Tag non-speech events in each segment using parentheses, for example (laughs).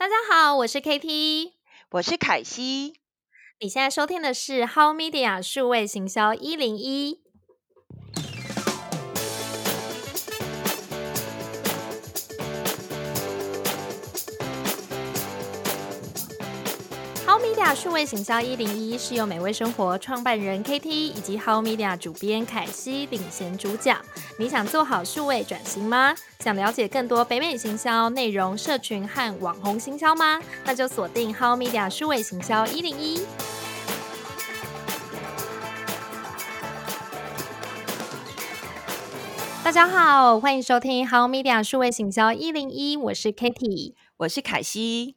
大家好，我是 KT，我是凯西。你现在收听的是 How Media 数位行销一零一。How Media 数位行销一零一是由美味生活创办人 KT 以及 How Media 主编凯西领衔主讲。你想做好数位转型吗？想了解更多北美行销内容、社群和网红行销吗？那就锁定 How Media 数位行销一零一。大家好，欢迎收听 How Media 数位行销一零一，我是 Kitty，我是凯西。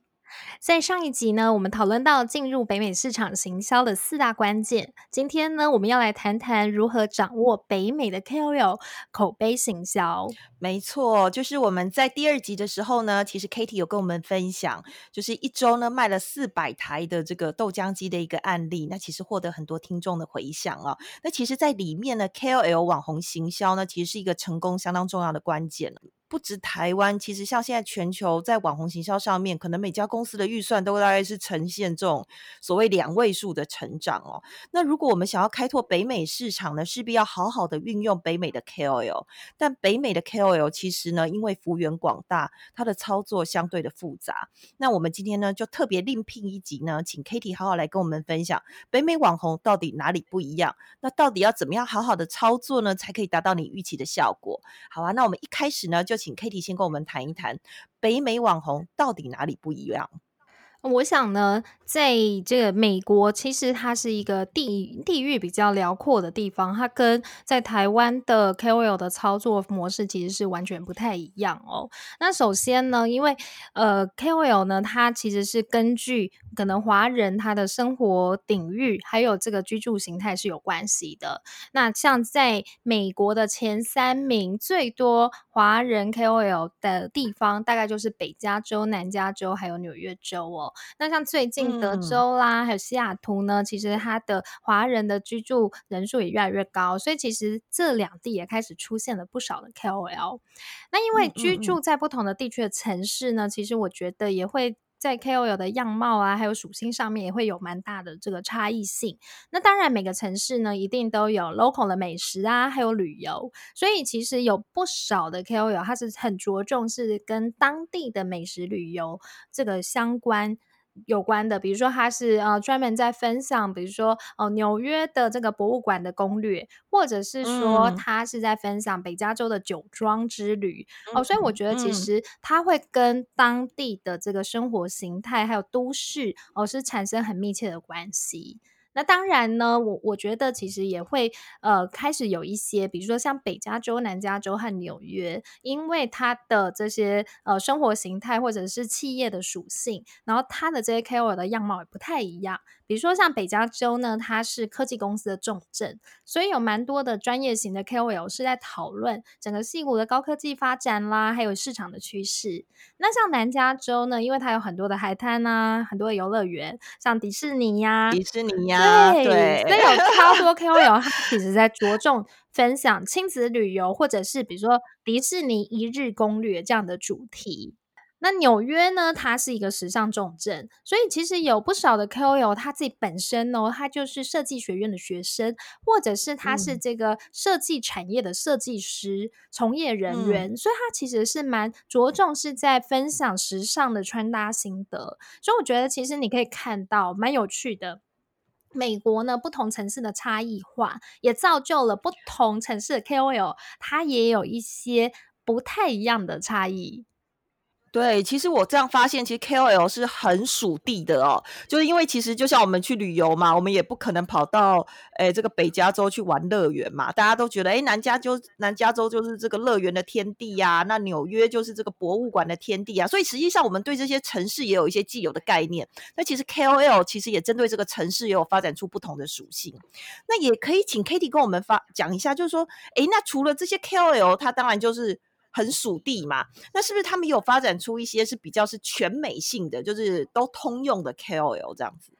在上一集呢，我们讨论到进入北美市场行销的四大关键。今天呢，我们要来谈谈如何掌握北美的 KOL 口碑行销。没错，就是我们在第二集的时候呢，其实 Katie 有跟我们分享，就是一周呢卖了四百台的这个豆浆机的一个案例。那其实获得很多听众的回响哦。那其实，在里面呢，KOL 网红行销呢，其实是一个成功相当重要的关键。不止台湾，其实像现在全球在网红行销上面，可能每家公司的预算都大概是呈现这种所谓两位数的成长哦。那如果我们想要开拓北美市场呢，势必要好好的运用北美的 KOL。但北美的 KOL 其实呢，因为幅员广大，它的操作相对的复杂。那我们今天呢，就特别另聘一集呢，请 Kitty 好好来跟我们分享北美网红到底哪里不一样？那到底要怎么样好好的操作呢，才可以达到你预期的效果？好啊，那我们一开始呢，就请 Kitty 先跟我们谈一谈北美网红到底哪里不一样。我想呢，在这个美国，其实它是一个地地域比较辽阔的地方，它跟在台湾的 KOL 的操作模式其实是完全不太一样哦。那首先呢，因为呃 KOL 呢，它其实是根据可能华人他的生活领域还有这个居住形态是有关系的。那像在美国的前三名最多华人 KOL 的地方，大概就是北加州、南加州还有纽约州哦。那像最近德州啦，还有西雅图呢，其实它的华人的居住人数也越来越高，所以其实这两地也开始出现了不少的 KOL。那因为居住在不同的地区的城市呢，其实我觉得也会。在 KOL 的样貌啊，还有属性上面也会有蛮大的这个差异性。那当然，每个城市呢一定都有 local 的美食啊，还有旅游。所以其实有不少的 KOL，它是很着重是跟当地的美食旅游这个相关。有关的，比如说他是呃专门在分享，比如说哦纽约的这个博物馆的攻略，或者是说他是在分享北加州的酒庄之旅。哦，所以我觉得其实他会跟当地的这个生活形态还有都市哦是产生很密切的关系。那当然呢，我我觉得其实也会呃开始有一些，比如说像北加州、南加州和纽约，因为它的这些呃生活形态或者是企业的属性，然后它的这些 KOL 的样貌也不太一样。比如说像北加州呢，它是科技公司的重镇，所以有蛮多的专业型的 KOL 是在讨论整个戏谷的高科技发展啦，还有市场的趋势。那像南加州呢，因为它有很多的海滩啊，很多的游乐园，像迪士尼呀，迪士尼呀，对，所以有超多 KOL，他其实在着重分享亲子旅游，或者是比如说迪士尼一日攻略这样的主题。那纽约呢？它是一个时尚重镇，所以其实有不少的 KOL 他自己本身哦，他就是设计学院的学生，或者是他是这个设计产业的设计师从业人员，所以他其实是蛮着重是在分享时尚的穿搭心得。所以我觉得其实你可以看到蛮有趣的，美国呢不同城市的差异化，也造就了不同城市的 KOL，它也有一些不太一样的差异。对，其实我这样发现，其实 KOL 是很属地的哦，就是因为其实就像我们去旅游嘛，我们也不可能跑到诶这个北加州去玩乐园嘛，大家都觉得诶南加州南加州就是这个乐园的天地呀，那纽约就是这个博物馆的天地啊，所以实际上我们对这些城市也有一些既有的概念。那其实 KOL 其实也针对这个城市也有发展出不同的属性。那也可以请 Kitty 跟我们发讲一下，就是说，诶那除了这些 KOL，它当然就是。很属地嘛，那是不是他们有发展出一些是比较是全美性的，就是都通用的 KOL 这样子？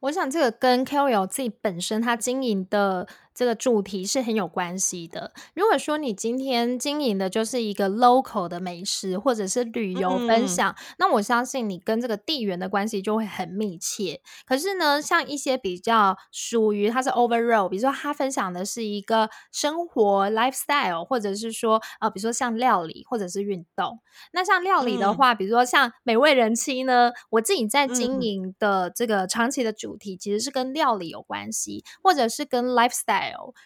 我想这个跟 KOL 自己本身他经营的这个主题是很有关系的。如果说你今天经营的就是一个 local 的美食或者是旅游分享，那我相信你跟这个地缘的关系就会很密切。可是呢，像一些比较属于它是 overall，比如说他分享的是一个生活 lifestyle，或者是说呃，比如说像料理或者是运动。那像料理的话，比如说像美味人妻呢，我自己在经营的这个长期的主题其实是跟料理有关系，或者是跟 lifestyle。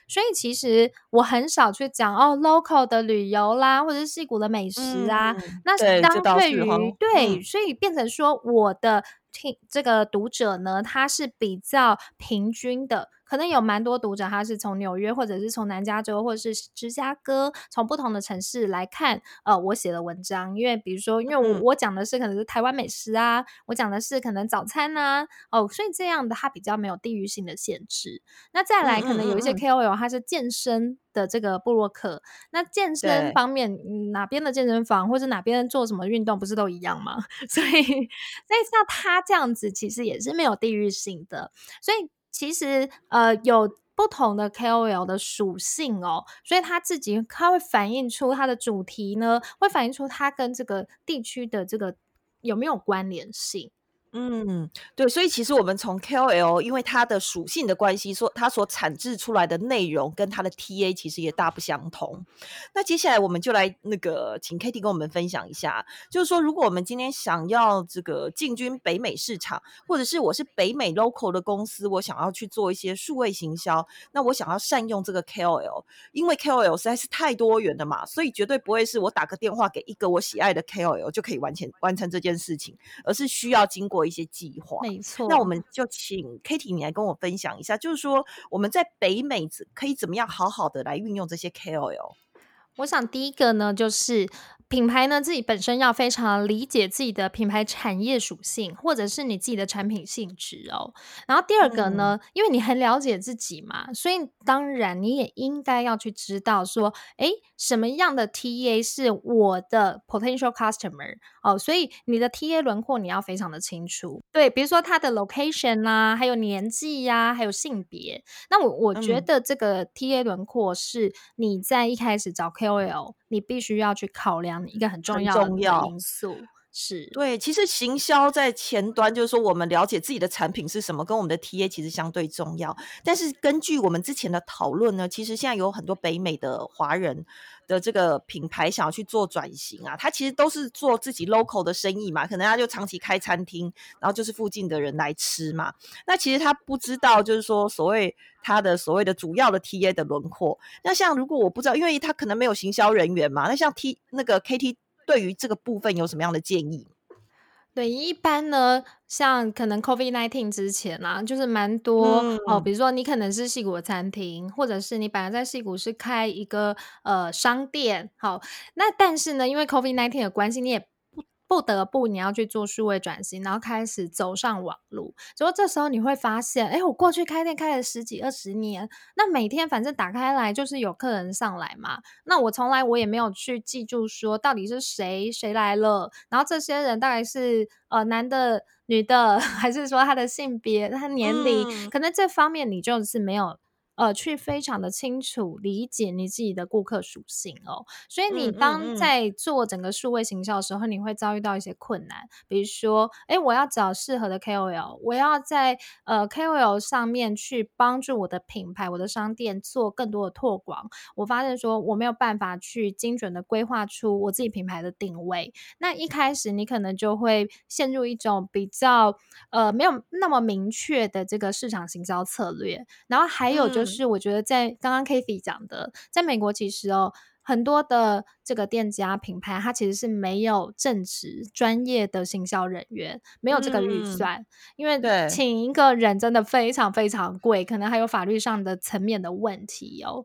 所以其实我很少去讲哦，local 的旅游啦，或者是戏谷的美食啊。那相对于对，所以变成说我的听这个读者呢，他是比较平均的。可能有蛮多读者，他是从纽约，或者是从南加州，或者是芝加哥，从不同的城市来看，呃，我写的文章。因为比如说，因为我我讲的是可能是台湾美食啊，我讲的是可能早餐啊，哦，所以这样的它比较没有地域性的限制。那再来，可能有一些 KOL，他是健身的这个布洛克，那健身方面，哪边的健身房或者哪边做什么运动，不是都一样吗？(laughs) 所以，(laughs) 所以像他这样子，其实也是没有地域性的，所以。其实，呃，有不同的 KOL 的属性哦，所以他自己他会反映出他的主题呢，会反映出他跟这个地区的这个有没有关联性。嗯，对，所以其实我们从 KOL，因为它的属性的关系，说它所产制出来的内容跟它的 TA 其实也大不相同。那接下来我们就来那个请 Kitty 跟我们分享一下，就是说如果我们今天想要这个进军北美市场，或者是我是北美 local 的公司，我想要去做一些数位行销，那我想要善用这个 KOL，因为 KOL 实在是太多元了嘛，所以绝对不会是我打个电话给一个我喜爱的 KOL 就可以完成完成这件事情，而是需要经过。一些计划，没错。那我们就请 Kitty 你来跟我分享一下，就是说我们在北美可以怎么样好好的来运用这些 KOL。我想第一个呢，就是品牌呢自己本身要非常理解自己的品牌产业属性，或者是你自己的产品性质哦。然后第二个呢，因为你很了解自己嘛，所以当然你也应该要去知道说，哎，什么样的 TA 是我的 potential customer 哦。所以你的 TA 轮廓你要非常的清楚。对，比如说他的 location 啊，还有年纪呀，还有性别。那我我觉得这个 TA 轮廓是你在一开始找。KOL，你必须要去考量一个很重要的因素，是对。其实行销在前端，就是说我们了解自己的产品是什么，跟我们的 TA 其实相对重要。但是根据我们之前的讨论呢，其实现在有很多北美的华人。的这个品牌想要去做转型啊，他其实都是做自己 local 的生意嘛，可能他就长期开餐厅，然后就是附近的人来吃嘛。那其实他不知道，就是说所谓他的所谓的主要的 TA 的轮廓。那像如果我不知道，因为他可能没有行销人员嘛，那像 T 那个 KT 对于这个部分有什么样的建议？对，一般呢，像可能 COVID nineteen 之前啊，就是蛮多哦，比如说你可能是戏谷的餐厅，或者是你本来在戏谷是开一个呃商店，好，那但是呢，因为 COVID nineteen 的关系，你也。不得不你要去做数位转型，然后开始走上网路。结果这时候你会发现，哎，我过去开店开了十几二十年，那每天反正打开来就是有客人上来嘛。那我从来我也没有去记住说到底是谁谁来了，然后这些人大概是呃男的、女的，(laughs) 还是说他的性别、他年龄，可能这方面你就是没有。呃，去非常的清楚理解你自己的顾客属性哦，所以你当在做整个数位行销的时候，你会遭遇到一些困难，比如说，哎，我要找适合的 KOL，我要在呃 KOL 上面去帮助我的品牌、我的商店做更多的拓广。我发现说我没有办法去精准的规划出我自己品牌的定位，那一开始你可能就会陷入一种比较呃没有那么明确的这个市场行销策略，然后还有就。是我觉得在刚刚 Kathy 讲的，在美国其实哦，很多的这个店家品牌，它其实是没有正职专业的行销人员，没有这个预算，因为请一个人真的非常非常贵，可能还有法律上的层面的问题哦。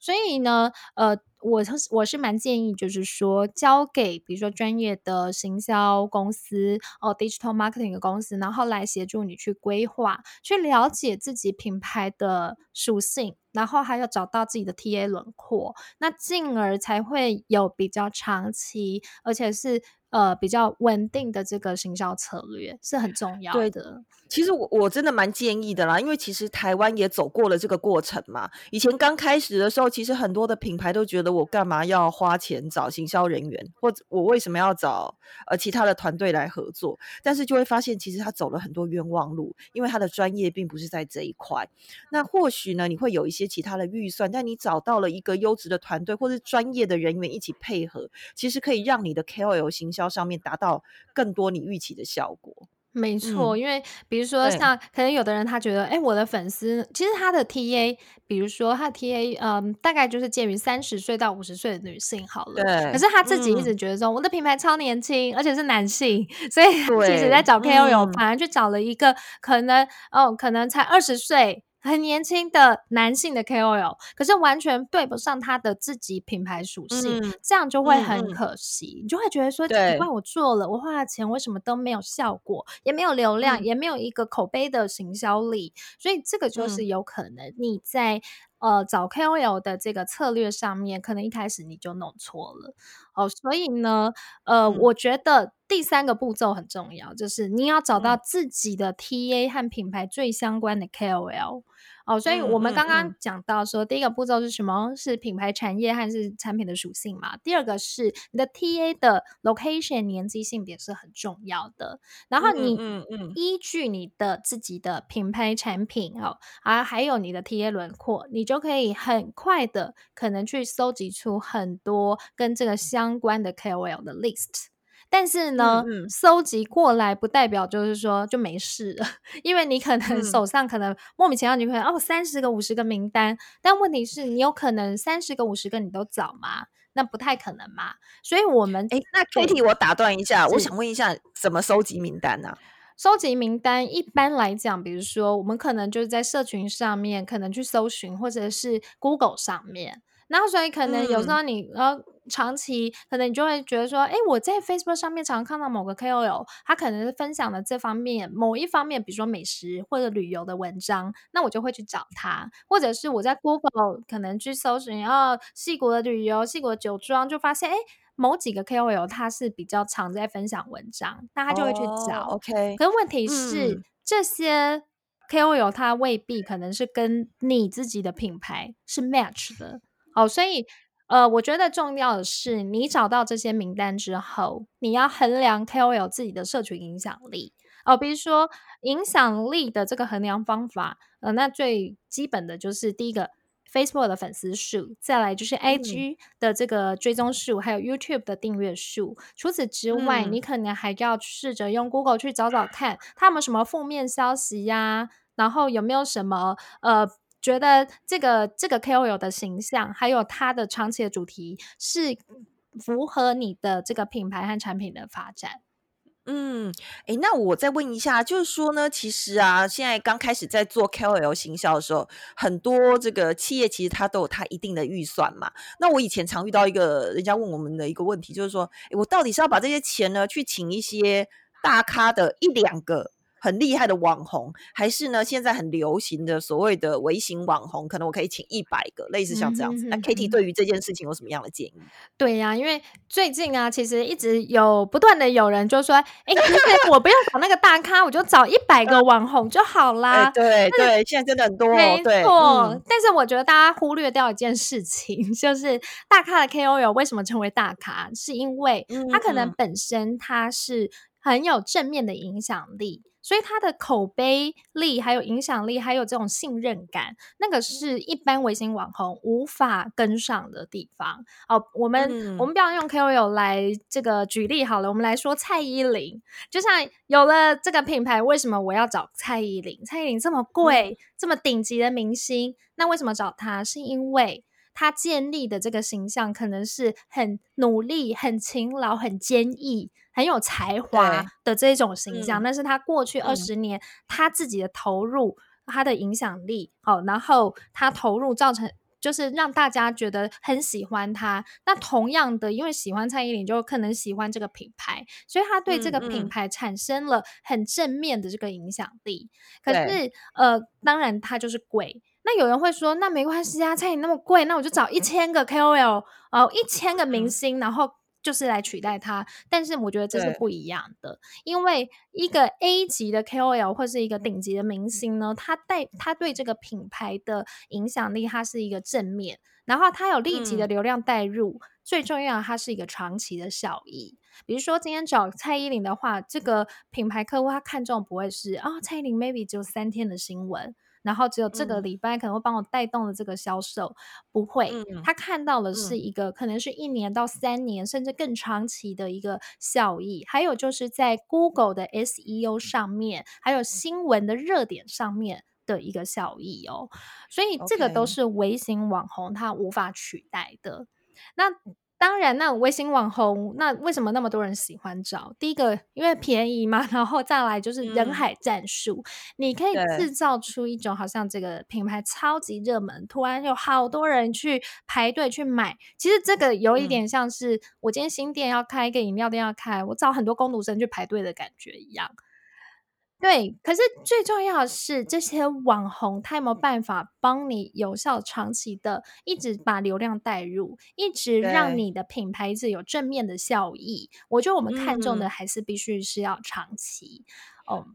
所以呢，呃，我我是蛮建议，就是说交给比如说专业的行销公司哦，digital marketing 的公司，然后来协助你去规划，去了解自己品牌的属性，然后还要找到自己的 TA 轮廓，那进而才会有比较长期，而且是呃比较稳定的这个行销策略是很重要的。其实我我真的蛮建议的啦，因为其实台湾也走过了这个过程嘛。以前刚开始的时候，其实很多的品牌都觉得我干嘛要花钱找行销人员，或者我为什么要找呃其他的团队来合作？但是就会发现，其实他走了很多冤枉路，因为他的专业并不是在这一块。那或许呢，你会有一些其他的预算，但你找到了一个优质的团队或者专业的人员一起配合，其实可以让你的 KOL 行销上面达到更多你预期的效果。没错，因为比如说像可能有的人他觉得，哎，我的粉丝其实他的 TA，比如说他的 TA，嗯，大概就是介于三十岁到五十岁的女性好了。对。可是他自己一直觉得说，我的品牌超年轻，而且是男性，(laughs) 所以其实在找 KOL，反而去找了一个可能，哦，可能才二十岁。很年轻的男性的 KOL，可是完全对不上他的自己品牌属性，这样就会很可惜。你就会觉得说，奇怪，我做了，我花了钱，为什么都没有效果，也没有流量，也没有一个口碑的行销力？所以这个就是有可能你在呃找 KOL 的这个策略上面，可能一开始你就弄错了。哦，所以呢，呃，我觉得第三个步骤很重要，就是你要找到自己的 TA 和品牌最相关的 KOL。哦，所以我们刚刚讲到说，第一个步骤是什么？是品牌产业还是产品的属性嘛？第二个是你的 TA 的 location 年纪性别是很重要的。然后你依据你的自己的品牌产品哦，啊，还有你的 TA 轮廓，你就可以很快的可能去搜集出很多跟这个相关的 KOL 的 list。但是呢，搜集过来不代表就是说就没事了，(laughs) 因为你可能手上可能莫名其妙，你可能哦三十个、五十个名单，但问题是你有可能三十个、五十个你都找吗？那不太可能嘛。所以，我们哎，那 Kitty，我打断一下，我想问一下，怎么收集名单呢？收集名单一般来讲，比如说我们可能就是在社群上面，可能去搜寻，或者是 Google 上面。然后，所以可能有时候你呃长期可能你就会觉得说，哎，我在 Facebook 上面常常看到某个 KOL，他可能是分享的这方面某一方面，比如说美食或者旅游的文章，那我就会去找他，或者是我在 Google 可能去搜寻，然后细谷的旅游、细谷的酒庄，就发现哎，某几个 KOL 他是比较常在分享文章，那他就会去找。OK，可是问题是这些 KOL 他未必可能是跟你自己的品牌是 match 的。哦，所以，呃，我觉得重要的是，你找到这些名单之后，你要衡量 KOL 自己的社群影响力。哦，比如说影响力的这个衡量方法，呃，那最基本的就是第一个 Facebook 的粉丝数，再来就是 IG 的这个追踪数，还有 YouTube 的订阅数。除此之外，你可能还要试着用 Google 去找找看，他们什么负面消息呀，然后有没有什么呃。觉得这个这个 KOL 的形象，还有它的长期的主题，是符合你的这个品牌和产品的发展。嗯，哎，那我再问一下，就是说呢，其实啊，现在刚开始在做 KOL 行销的时候，很多这个企业其实它都有它一定的预算嘛。那我以前常遇到一个人家问我们的一个问题，就是说，我到底是要把这些钱呢，去请一些大咖的一两个？很厉害的网红，还是呢？现在很流行的所谓的微型网红，可能我可以请一百个，类似像这样子。那 Kitty 对于这件事情有什么样的建议？对呀，因为最近啊，其实一直有不断的有人就说：“哎，我不要找那个大咖，我就找一百个网红就好 (laughs) 啦。”对对，现在真的很多，没错。但是我觉得大家忽略掉一件事情，(laughs) 就是大咖的 KOL 为什么成为大咖，是因为他可能本身他是很有正面的影响力。所以他的口碑力、还有影响力、还有这种信任感，那个是一般微信网红无法跟上的地方。哦，我们我们不要用 KOL 来这个举例好了，我们来说蔡依林，就像有了这个品牌，为什么我要找蔡依林？蔡依林这么贵、这么顶级的明星，那为什么找她？是因为她建立的这个形象可能是很努力、很勤劳、很坚毅。很有才华的这种形象，但是他过去二十年他自己的投入，他的影响力，好，然后他投入造成就是让大家觉得很喜欢他。那同样的，因为喜欢蔡依林，就可能喜欢这个品牌，所以他对这个品牌产生了很正面的这个影响力。可是，呃，当然他就是贵。那有人会说，那没关系啊，蔡依林那么贵，那我就找一千个 KOL，哦，一千个明星，然后。就是来取代它。但是我觉得这是不一样的，因为一个 A 级的 KOL 或是一个顶级的明星呢，他带他对这个品牌的影响力，它是一个正面，然后它有立即的嗯流量带入，最重要它是一个长期的效益。比如说今天找蔡依林的话，这个品牌客户他看中不会是啊、蔡依林 maybe 只有三天的新闻。然后只有这个嗯礼拜可能会帮我带动了这个销售，不会，嗯他看到的嗯是一个可能是一年到三年甚至更长期的一个效益。还有就是在 Google 的 SEO 上面，还有新闻的热点上面的一个效益哦。所以这个都是微型网红他无法取代的。那当然，那微型网红，那为什么那么多人喜欢找？第一个，因为便宜嘛，然后再来就是人嗯海战术，你可以对制造出一种好像这个品牌超级热门，突然有好多人去排队去买。其实这个有一嗯点像是我今天新店要开，一个饮料店要开，我找很多工读生去排队的感觉一样。对，可是最重要的是，这些网红他有没有办法帮你有效长期的一直把流量带入，一直让你的品牌子有正面的效益？我觉得我们看重的嗯还是必须是要长期。哦，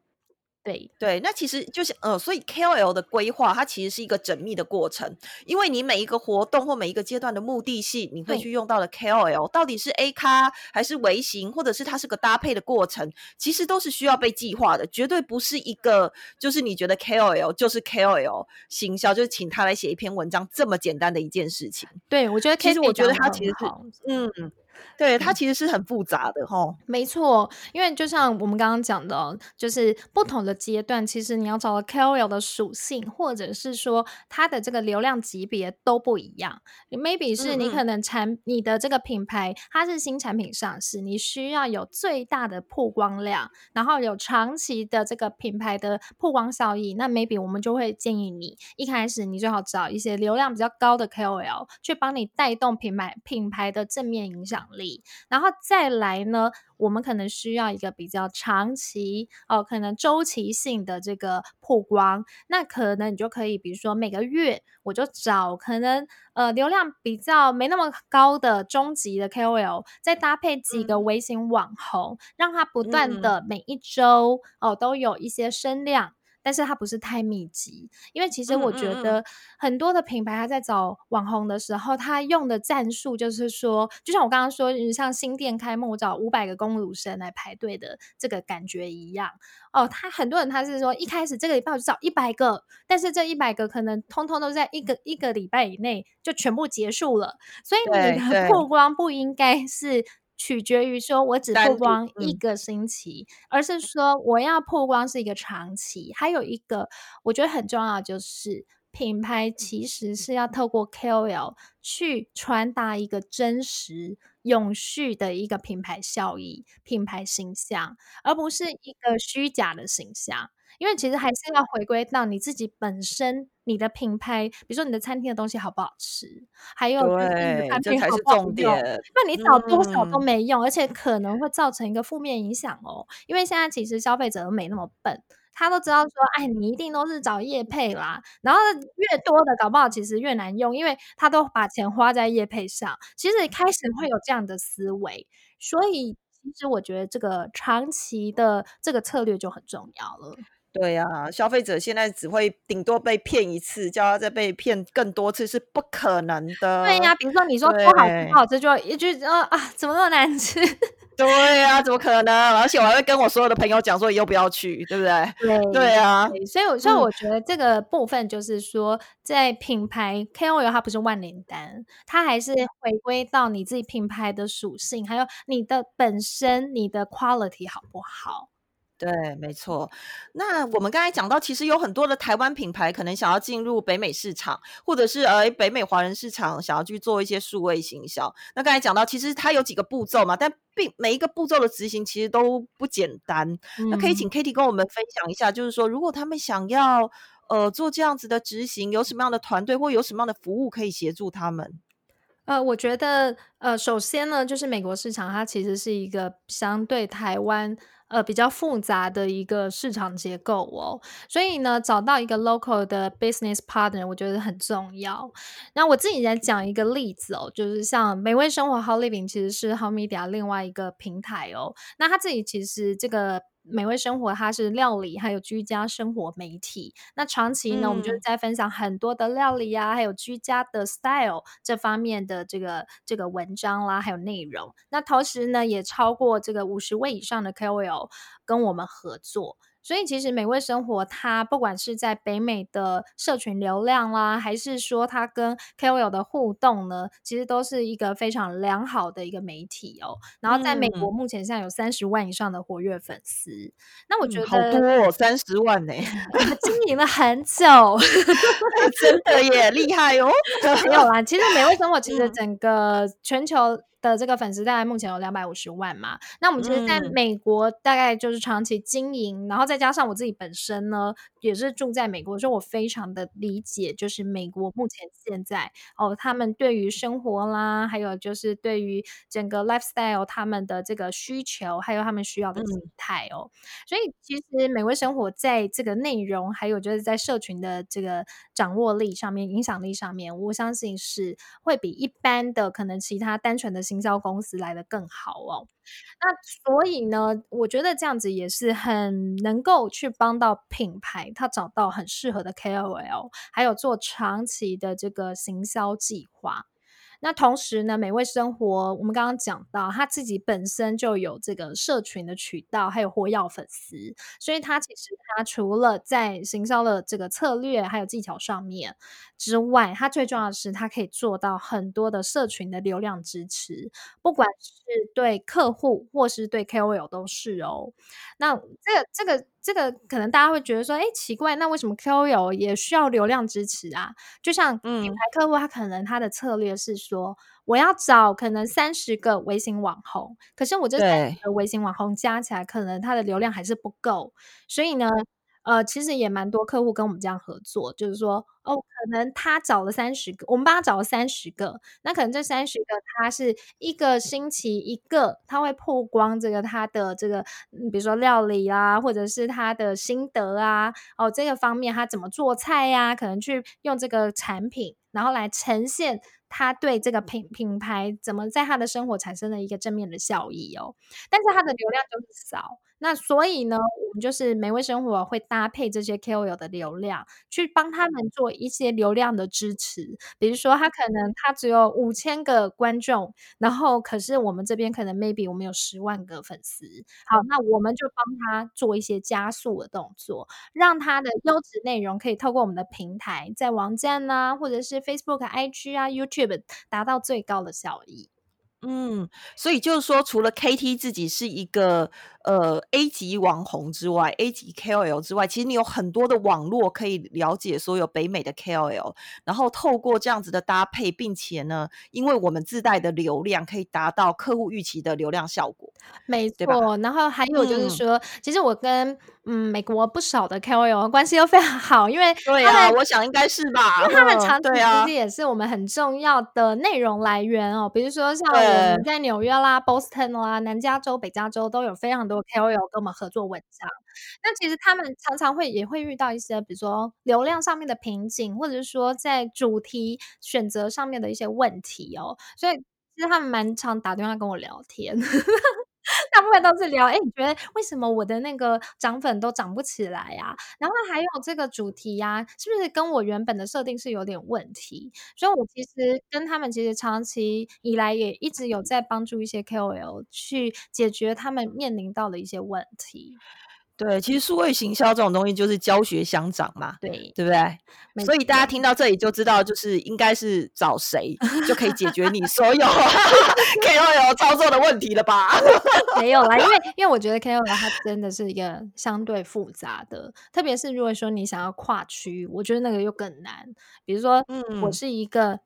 对，对，那其实就是呃，所以 KOL 的规划它其实是一个缜密的过程，因为你每一个活动或每一个阶段的目的性，你会去用到的 KOL 到底是 A 咖还是微型，或者是它是个搭配的过程，其实都是需要被计划的，绝对不是一个就是你觉得 KOL 就是 KOL 行销，就是请他来写一篇文章这么简单的一件事情。对，我觉得其实我觉得讲得很它其实是好嗯，对，它其实是很复杂的哈。没错，因为就像我们刚刚讲的哦，就是不同的阶段，其实你要找到 KOL 的属性，或者是说它的这个流量级别都不一样。maybe 是你可能产你的这个品牌它是新产品上市，你需要有最大的曝光量，然后有长期的这个品牌的曝光效益。那 maybe 我们就会建议你一开始你最好找一些流量比较高的 KOL 去帮你带动品牌品牌的正面影响力。然后再来呢，我们可能需要一个比较长期哦，可能周期性的这个曝光。那可能你就可以，比如说每个月我就找可能呃流量比较没那么高的中级的 KOL，再搭配几个嗯微型网红，让它不断嗯的每一周哦都有一些声量。但是它不是太密集，因为其实嗯我觉得很多的品牌它在找网红的时候，它用的战术就是说，就像我刚刚说，你像新店开幕，我找五百个公路生来排队的这个感觉一样。哦，他很多人他是说一开始这个礼拜我就找一百个，但是这一百个可能通通都在一个一个礼拜以内就全部结束了，所以你的曝光不应该是取决于说我只曝光一嗯个星期，而是说我要曝光是一个长期。还有一个我觉得很重要，就是品牌其实是要透过 KOL 去传达一个真实、永续的一个品牌效益、品牌形象，而不是一个虚假的形象。因为其实还是要回归到你自己本身，你的品牌，比如说你的餐厅的东西好不好吃，还有就是你的对，产品好不好用。那你找多少都嗯，没用，而且可能会造成一个负面影响哦。因为现在其实消费者都没那么笨，他都知道说，哎，你一定都是找叶配啦，然后越多的搞不好其实越难用，因为他都把钱花在叶配上。其实开始会有这样的思维，所以其实我觉得这个长期的这个策略就很重要了。对呀，消费者现在只会顶多被骗一次，叫他再被骗更多次是不可能的对呀，的。比如说你说不好吃，不好吃，就一句呃啊，怎么那么难吃？(laughs) 对呀，怎么可能？而且我还会跟我所有的朋友讲说以后不要去，对不对？对。对啊，对，所以我所以嗯我觉得这个部分就是说，在品牌 KOL 它不是万灵丹，它还是回归到你自己品牌的属性，还有你的本身你的 quality 好不好？对，没错。那我们刚才讲到，其实有很多的台湾品牌可能想要进入北美市场，或者是呃北美华人市场，想要去做一些数位行销。那刚才讲到，其实它有几个步骤嘛，但并每一个步骤的执行其实都不简单。那可以请嗯。Kitty 跟我们分享一下，就是说，如果他们想要呃做这样子的执行，有什么样的团队或有什么样的服务可以协助他们？呃，我觉得，呃，首先呢，就是美国市场它其实是一个相对台湾，呃，比较复杂的一个市场结构哦。所以呢，找到一个 local 的 business partner，我觉得很重要。那我自己来讲一个例子哦，就是像美味生活 How Living 其实是 How Media 另外一个平台哦。那他自己其实这个。美味生活，它是料理还有居家生活媒体。那长期呢，我们就是在分享很多的料理啊，还有居家的 style 这方面的这个这个文章啦，还有内容。那同时呢，也超过这个五十位以上的 KOL 跟我们合作。所以其实美味生活，它不管是在北美的社群流量啦，还是说它跟 KOL 的互动呢，其实都是一个非常良好的一个媒体哦。然后在美国目前现在有三十万以上的活跃粉丝，那我觉得好多哦，三十万呢，经营了很久，(laughs) 真的耶，厉害哦。(laughs) 没有啦，其实美味生活其实整个全球。的这个粉丝大概目前有两百五十万嘛，那我们其实在美国大概就是长期经营，然后再加上我自己本身呢也是住在美国，所以我非常的理解，就是美国目前现在哦，他们对于生活啦，还有就是对于整个 lifestyle 他们的这个需求，还有他们需要的形态哦，所以其实美味生活在这个内容，还有就是在社群的这个掌握力上面、影响力上面，我相信是会比一般的可能其他单纯的行销公司来的更好哦。那所以呢，我觉得这样子也是很能够去帮到品牌，他找到很适合的 KOL，还有做长期的这个行销计划。那同时呢，美味生活我们刚刚讲到，他自己本身就有这个社群的渠道，还有活跃粉丝，所以他其实他除了在行销的这个策略还有技巧上面之外，他最重要的是他可以做到很多的社群的流量支持，不管是对客户或是对 KOL 都是哦。那这个这个。这个可能大家会觉得说，哎，奇怪，那为什么 KOL 也需要流量支持啊？就像品牌客户，他可能他的策略是说，我要找可能三十个微型网红，可是我这三十个微型网红加起来，可能他的流量还是不够，所以呢。呃，其实也蛮多客户跟我们这样合作，就是说，哦，可能他找了三十个，我们帮他找了三十个，那可能这三十个他是一个星期一个，他会曝光这个他的这个，比如说料理啊，或者是他的心得啊，哦，这个方面他怎么做菜呀，可能去用这个产品，然后来呈现他对这个品品牌怎么在他的生活产生了一个正面的效益哦，但是他的流量就是少。那所以呢，我们就是美味生活会搭配这些 KOL 的流量，去帮他们做一些流量的支持。比如说，他可能他只有五千个观众，然后可是我们这边可能 maybe 我们有十万个粉丝。好，那我们就帮他做一些加速的动作，让他的优质内容可以透过我们的平台，在网站啊，或者是 Facebook、IG 啊、YouTube 达到最高的效益。嗯，所以就是说，除了 KT 自己是一个呃 A 级网红之外，A 级 KOL 之外，其实你有很多的网络可以了解所有北美的 KOL，然后透过这样子的搭配，并且呢，因为我们自带的流量可以达到客户预期的流量效果，没错。然后还有就是说，其实我跟嗯美国不少的 KOL 关系都非常好，因为 (laughs) 对啊，我想应该是吧，因为他们长期其实也是我们很重要的内容来源哦，比如说像。我们在纽约啦、Boston 啦、南加州、北加州都有非常多 KOL 跟我们合作文章。那其实他们常常会也会遇到一些，比如说流量上面的瓶颈，或者是说在主题选择上面的一些问题哦。所以其实他们蛮常打电话跟我聊天。大部分都是聊，哎，你觉得为什么我的那个涨粉都涨不起来呀？然后还有这个主题呀，是不是跟我原本的设定是有点问题？所以我其实跟他们其实长期以来也一直有在帮助一些 KOL 去解决他们面临到的一些问题。对，其实数位行销这种东西就是教学相长嘛，对，对不对？所以大家听到这里就知道，就是应该是找谁就可以解决你 (laughs) 所有 (laughs) KOL 操作的问题了吧？(laughs) 没有啦，因为因为我觉得 KOL 它真的是一个相对复杂的，特别是如果说你想要跨区，我觉得那个又更难。比如说，嗯，我是一个，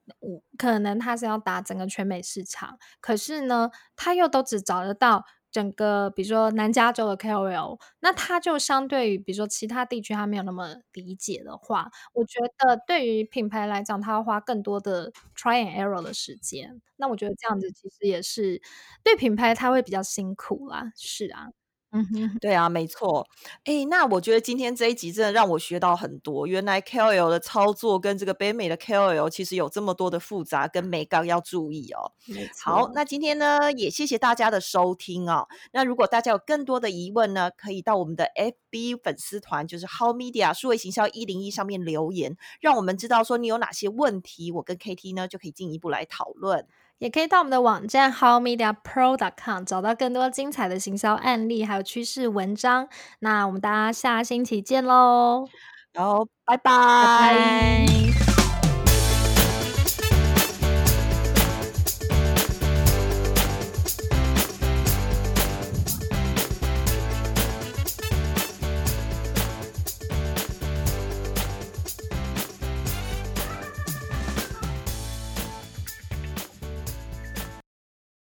可能他是要打整个全美市场，可是呢，他又都只找得到。整个比如说南加州的 KOL，那他就相对于比如说其他地区他没有那么理解的话，我觉得对于品牌来讲，他要花更多的 try and error 的时间。那我觉得这样子其实也是对品牌他会比较辛苦啦，是啊。嗯哼。对啊，没错。诶，那我觉得今天这一集真的让我学到很多，原来 KOL 的操作跟这个北美的 KOL 其实有这么多的复杂跟美感要注意哦。没好，错。那今天呢，也谢谢大家的收听哦。那如果大家有更多的疑问呢，可以到我们的 FB 粉丝团，就是 How Media 数位行销一零一上面留言，让我们知道说你有哪些问题，我跟 KT 呢就可以进一步来讨论。也可以到我们的网站 howmediapro.com 找到更多精彩的行销案例，还有趋势文章。那我们大家下星期见喽，然后，拜拜拜。拜。